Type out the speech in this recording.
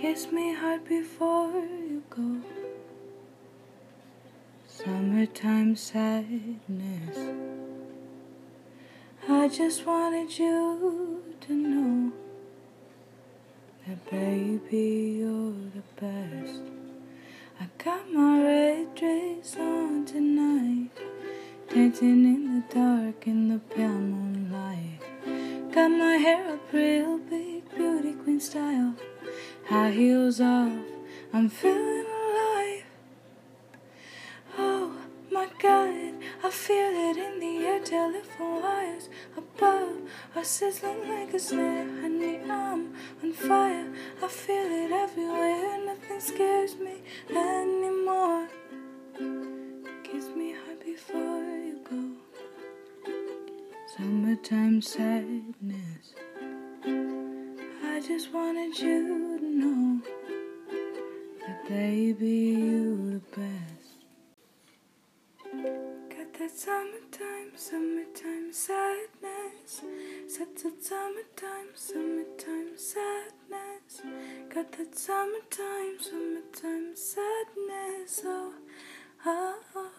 Kiss me hard before you go. Summertime sadness. I just wanted you to know that, baby, you're the best. I got my red dress on tonight, dancing in the dark in the pale moonlight. Got my hair up real big, beauty queen style, high heels off. I'm feeling alive. Oh my God, I feel it in the air, telephone wires above are sizzling like a snare. Honey, I'm on fire. I feel it everywhere. Nothing scares me anymore. Kiss me hard before you go. Summertime sadness. Just wanted you to know that, baby, you the best. Got that summertime, summertime sadness. Set the summertime, summertime sadness. Got that summertime, summertime sadness. Oh, oh. oh.